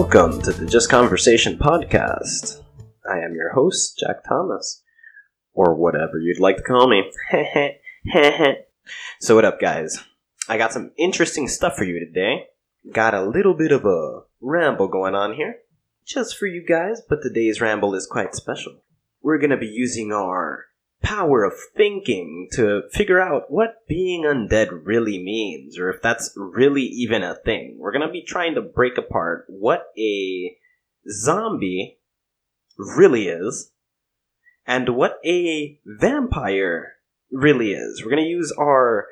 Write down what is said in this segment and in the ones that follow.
Welcome to the Just Conversation podcast. I am your host, Jack Thomas, or whatever you'd like to call me. so, what up, guys? I got some interesting stuff for you today. Got a little bit of a ramble going on here, just for you guys, but today's ramble is quite special. We're gonna be using our power of thinking to figure out what being undead really means, or if that's really even a thing. We're gonna be trying to break apart what a zombie really is and what a vampire really is. We're gonna use our,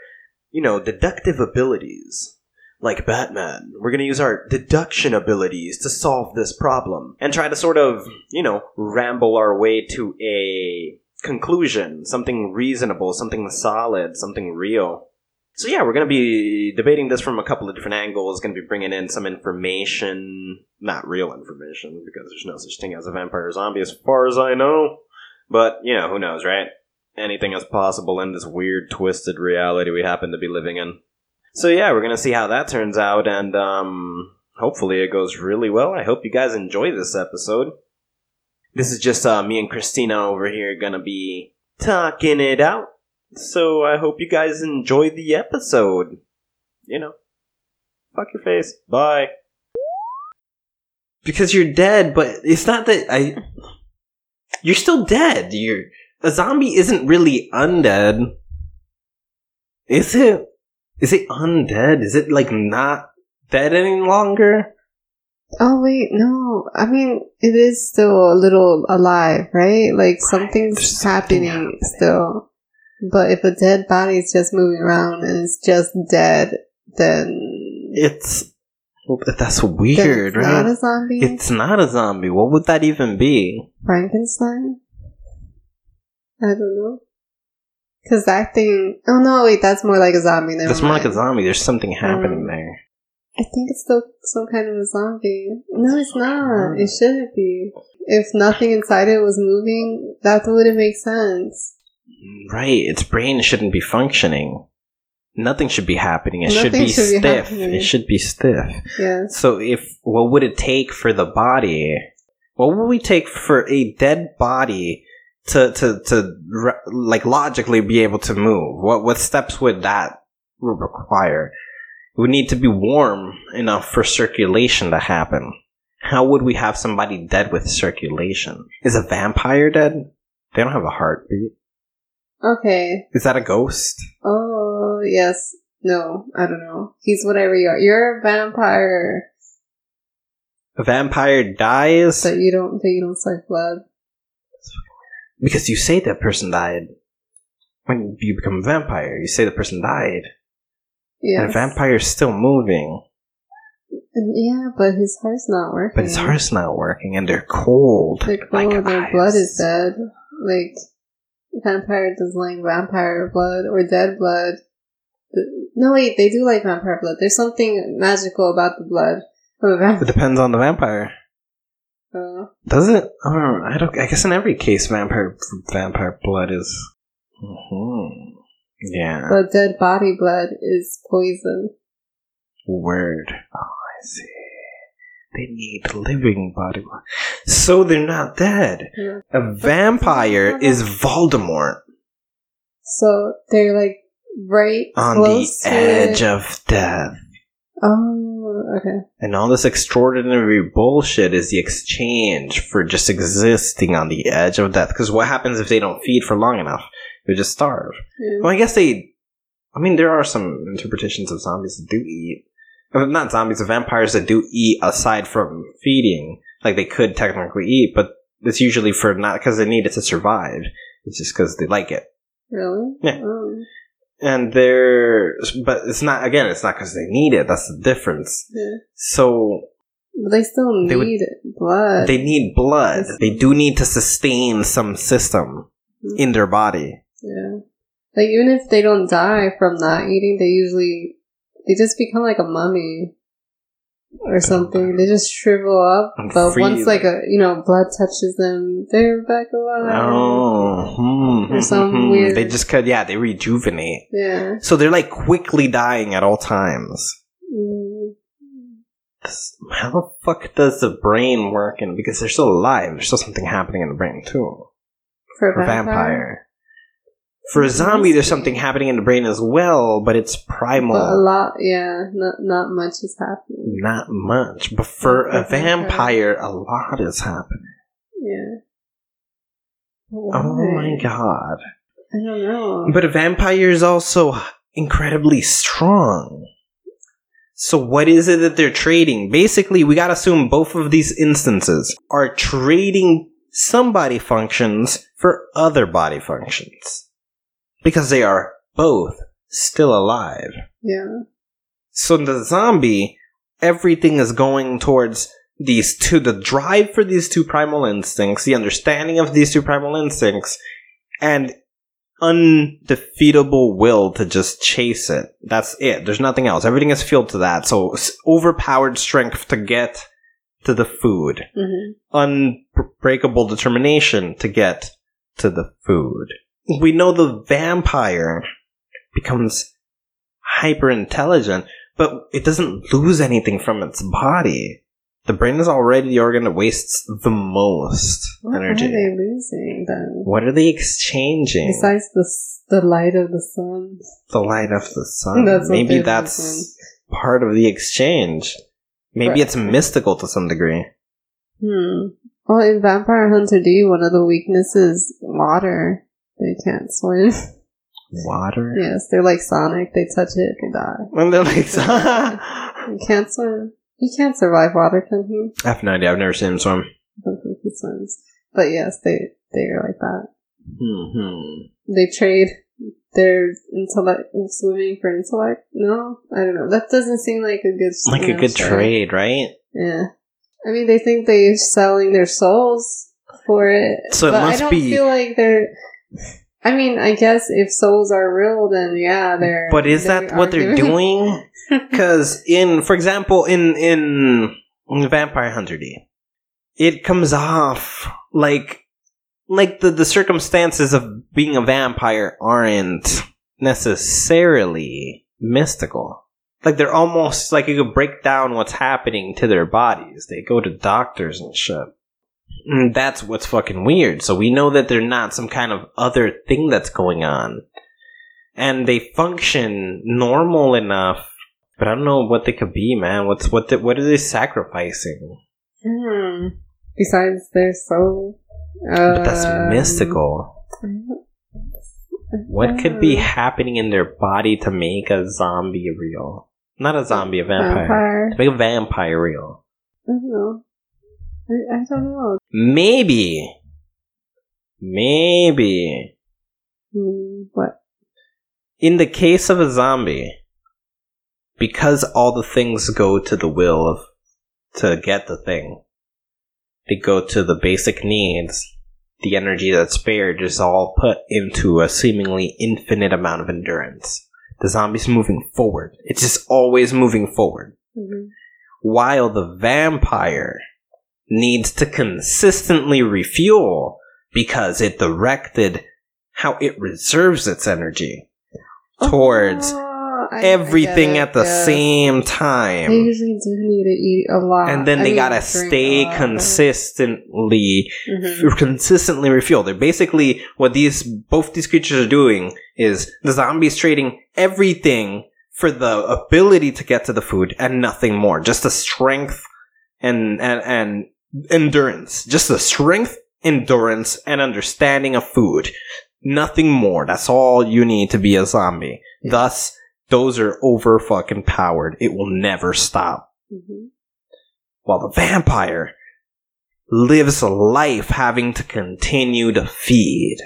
you know, deductive abilities. Like Batman, we're gonna use our deduction abilities to solve this problem and try to sort of, you know, ramble our way to a conclusion, something reasonable, something solid, something real. So yeah, we're going to be debating this from a couple of different angles, going to be bringing in some information, not real information because there's no such thing as a vampire zombie as far as I know. But, you know, who knows, right? Anything is possible in this weird twisted reality we happen to be living in. So yeah, we're going to see how that turns out and um hopefully it goes really well. I hope you guys enjoy this episode. This is just uh, me and Christina over here gonna be talking it out. So I hope you guys enjoy the episode. You know, fuck your face. Bye. Because you're dead, but it's not that I. You're still dead. You're a zombie. Isn't really undead, is it? Is it undead? Is it like not dead any longer? Oh wait, no. I mean, it is still a little alive, right? Like something's something happening happening. still. But if a dead body is just moving around and it's just dead, then It's well, that's weird, it's right? not a zombie. It's not a zombie. What would that even be? Frankenstein. I don't know. Cause that thing. Oh no, wait, that's more like a zombie. Never It's more like a zombie. There's something happening Um, there. I think it's still some kind of a zombie. No, it's not. Ah. It shouldn't be. If nothing inside it was moving, that wouldn't make sense. Right. Its brain shouldn't be functioning. Nothing should be happening. It should be should be stiff. happening. it should be stiff. Yes. So if what would it take for the body? What would we take for a dead body to to to like logically be able to move? What what steps would that require? It would need to be warm enough for circulation to happen. How would we have somebody dead with circulation? Is a vampire dead? They don't have a heartbeat. Okay. Is that a ghost? Oh, yes. No, I don't know. He's whatever you are. You're a vampire, A vampire dies but you don't, but you don't suck blood. because you say that person died. When you become a vampire, you say the person died. Yeah. And a vampire is still moving, Yeah, but his heart's not working. but his heart's not working, and they're cold. Like, like oh, their blood is dead. Like, vampire doesn't like vampire blood or dead blood. No, wait, they do like vampire blood. There's something magical about the blood of a It depends on the vampire. Uh, Does it? I don't. I don't. I guess in every case, vampire vampire blood is. hmm Yeah. but dead body blood is poison. Word. Oh, I see. They need living body. So they're not dead. Yeah. A vampire is Voldemort So they're like right on the to edge of death. Oh, okay. And all this extraordinary bullshit is the exchange for just existing on the edge of death. Because what happens if they don't feed for long enough? They just starve. Yeah. Well, I guess they. I mean, there are some interpretations of zombies that do eat. Uh, Not zombies, of vampires that do eat aside from feeding. Like they could technically eat, but it's usually for not because they need it to survive. It's just because they like it. Really? Yeah. Oh, And they're. But it's not, again, it's not because they need it. That's the difference. yeah. So But they still They would- need blood. they need blood. They do need to sustain some system hmm. in their body. Yeah. Like even if they don't die from not eating, they usually they just become like a mummy or something. They just shrivel up. And But freeze. once like a you know blood touches them, they're back alive. Oh, hmm, Or some hmm, hmm. weird- They just could, yeah, they rejuvenate. Yeah. So they're like quickly dying at all times. Mm. How the fuck does the brain work? And because they're still alive, there's still something happening in the brain too. For, For vampire. For a zombie, there's something happening in the brain as well, but it's primal. But a lot, yeah, not not much is happening. Not much. But for a vampire. vampire, a lot is happening. Yeah. Oh my god. I don't know. But a vampire is also incredibly strong. So what is it that they're trading? Basically, we gotta assume both of these instances are trading some body functions for other body functions. Because they are both still alive. yeah. So in the zombie, everything is going towards these two, the drive for these two primal instincts, the understanding of these two primal instincts, and undefeatable will to just chase it. That's it. There's nothing else. Everything is fueled to that. So overpowered strength to get to the food. hmm Unbreakable determination to get to the food. We know the vampire becomes hyper intelligent, but it doesn't lose anything from its body. The brain is already the organ that wastes the most What energy. What are they losing then? What are they exchanging? Besides the the light of the sun. the light of the sun. That's Maybe that's losing. part of the exchange. Maybe Right. it's mystical to some degree. Hmm. Well, in Vampire Hunter D, one of the weaknesses water. They can't swim. Water? yes, they're like Sonic. They touch it, they die. When they're like, He can't swim. He can't survive water, can he? I have no idea. I've never seen him swim. I don't think he swims. But yes, they they are like that. hmm They trade their intellect swimming for intellect. No, I don't know. That doesn't seem like a good Like a good story. trade, right? Yeah. I mean, they think they're selling their souls for it. So it but must I don't be- feel like they're. I mean, I guess if souls are real, then yeah, they're. But is they that what they're doing? Because in, for example, in in in Vampire Hunter D, it comes off like like the the circumstances of being a vampire aren't necessarily mystical. Like they're almost like you could break down what's happening to their bodies. They go to doctors and shit. And that's what's fucking weird. So we know that they're not some kind of other thing that's going on. And they function normal enough, but I don't know what they could be, man. What's what the, what are they sacrificing? Hmm. Besides their soul. But that's Um, mystical. What could Uh, be happening in their body to make a zombie real? Not a zombie, a vampire. Vampire. To make a vampire real. I don't know. I, I don't know. Maybe. Maybe. Hmm, what? In the case of a zombie, because all the things go to the will of to get the thing, they go to the basic needs. The energy that's spared is all put into a seemingly infinite amount of endurance. The zombie's moving forward. It's just always moving forward. Mhm. While the vampire needs to consistently refuel because it directed how it reserves its energy towards Oh, I- I everything it, at the yes. same They time. usually do need to eat a lot. And then I they mean, gotta stay consistently, Mhm. consistently refueled. They're basically what these both these creatures are doing is the zombies trading everything for the ability to get to the food and nothing more. Just the strength and and and endurance. Just the strength, endurance, and understanding of food. Nothing more. That's all you need to be a zombie. Yeah. Thus, those are over fucking powered. It will never stop. Mhm. While the vampire lives a life having to continue to feed.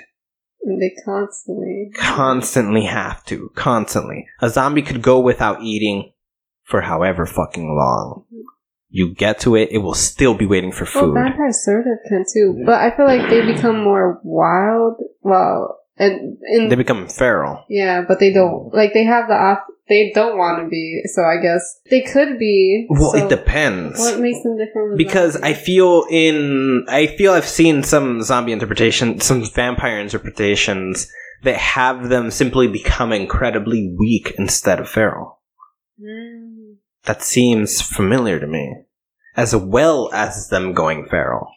They constantly. Constantly have to. Constantly. A zombie could go without eating for however fucking long. You get to it, it will still be waiting for food. Well, vampires sort of can too, but I feel like they become more wild. Well, and in They become feral. yeah, but they don't like they have the op- they don't want to be. So I guess they could be. Well, so it depends. What makes them different? because I feel in I feel I've seen some zombie interpretation, some vampire interpretations that have them simply become incredibly weak instead of feral. Mm. That seems familiar to me, as well as them going feral.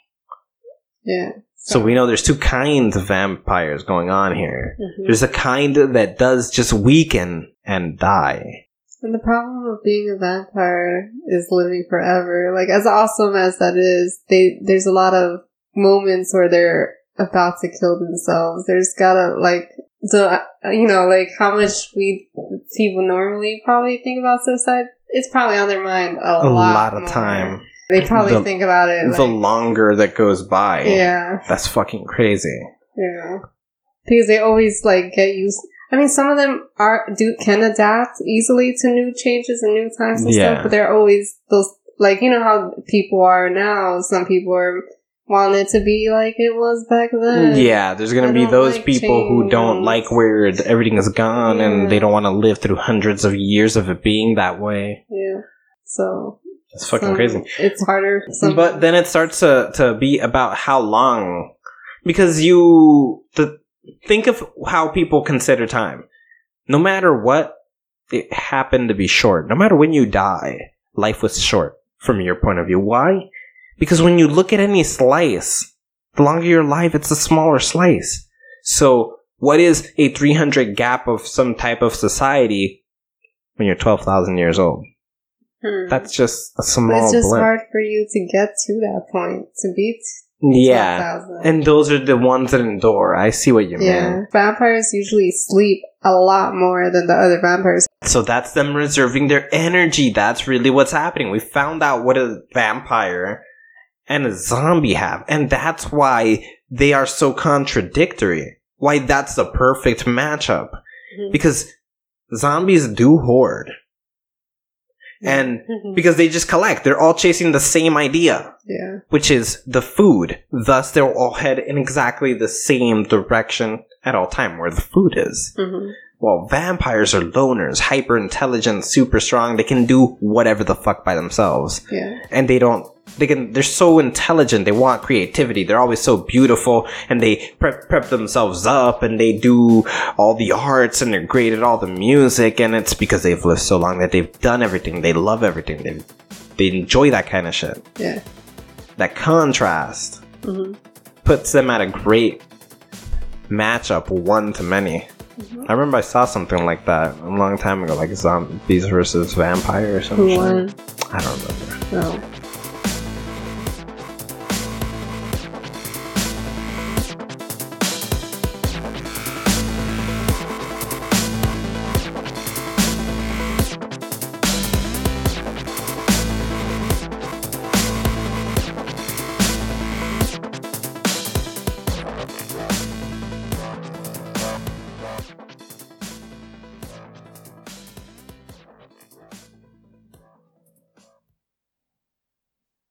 Yeah. So we know there's two kinds of vampires going on here. Mhm. There's a kind that does just weaken and die. And the problem of being a vampire is living forever. Like as awesome as that is, they there's a lot of moments where they're about to kill themselves. There's gotta like so uh, you know like how much we people normally probably think about suicide. It's probably on their mind a, A lot, lot of more. time. They probably The- think about it. the Like, longer that goes by, yeah, that's fucking crazy. yeah. Because they always like get used. I mean, some of them are do can adapt easily to new changes and new times and Yeah. stuff, but they're always those like you know how people are now. Some people are wanting it to be like it was back then. Yeah, there's gonna I be those like people who don't like where everything is gone and they don't want to live through hundreds of years of it being that way. yeah. So It's fucking some- crazy. It's harder. for Some, But then it starts to, to be about how long. Because you the, think of how people consider time. No matter what, it happened to be short. No matter when you die, life was short from your point of view. Why? Because when you look at any slice, the longer your life, it's a smaller slice. So, what is a 300 gap of some type of society when you're 12,000 years old? Hmm. That's just a But small it's just blip. hard for you to get to that point to beat. Yeah. 12,000. And those are the ones that endure. I see what you Yeah, mean. vampires usually sleep a lot more than the other vampires. So that's them reserving their energy. That's really what's happening. We found out what a vampire and a zombie have. And that's why they are so contradictory. Why that's the perfect matchup. Because zombies do hoard. And because they just collect. They're all chasing the same idea. yeah, which is the food. Thus, they'll all head in exactly the same direction at all time, where the food is. hmm Well, vampires are loners, hyper intelligent, super strong. They can do whatever the fuck by themselves, yeah, and they don't. They can. They're so intelligent. They want creativity. They're always so beautiful, and they prep prep themselves up, and they do all the arts, and they're great at all the music. And it's because they've lived so long that they've done everything. They love everything. They they enjoy that kind of shit yeah. that contrast hmm puts them at a great matchup one to many i remember i saw something like that a long time ago like zombies versus vampire or something i don't remember No.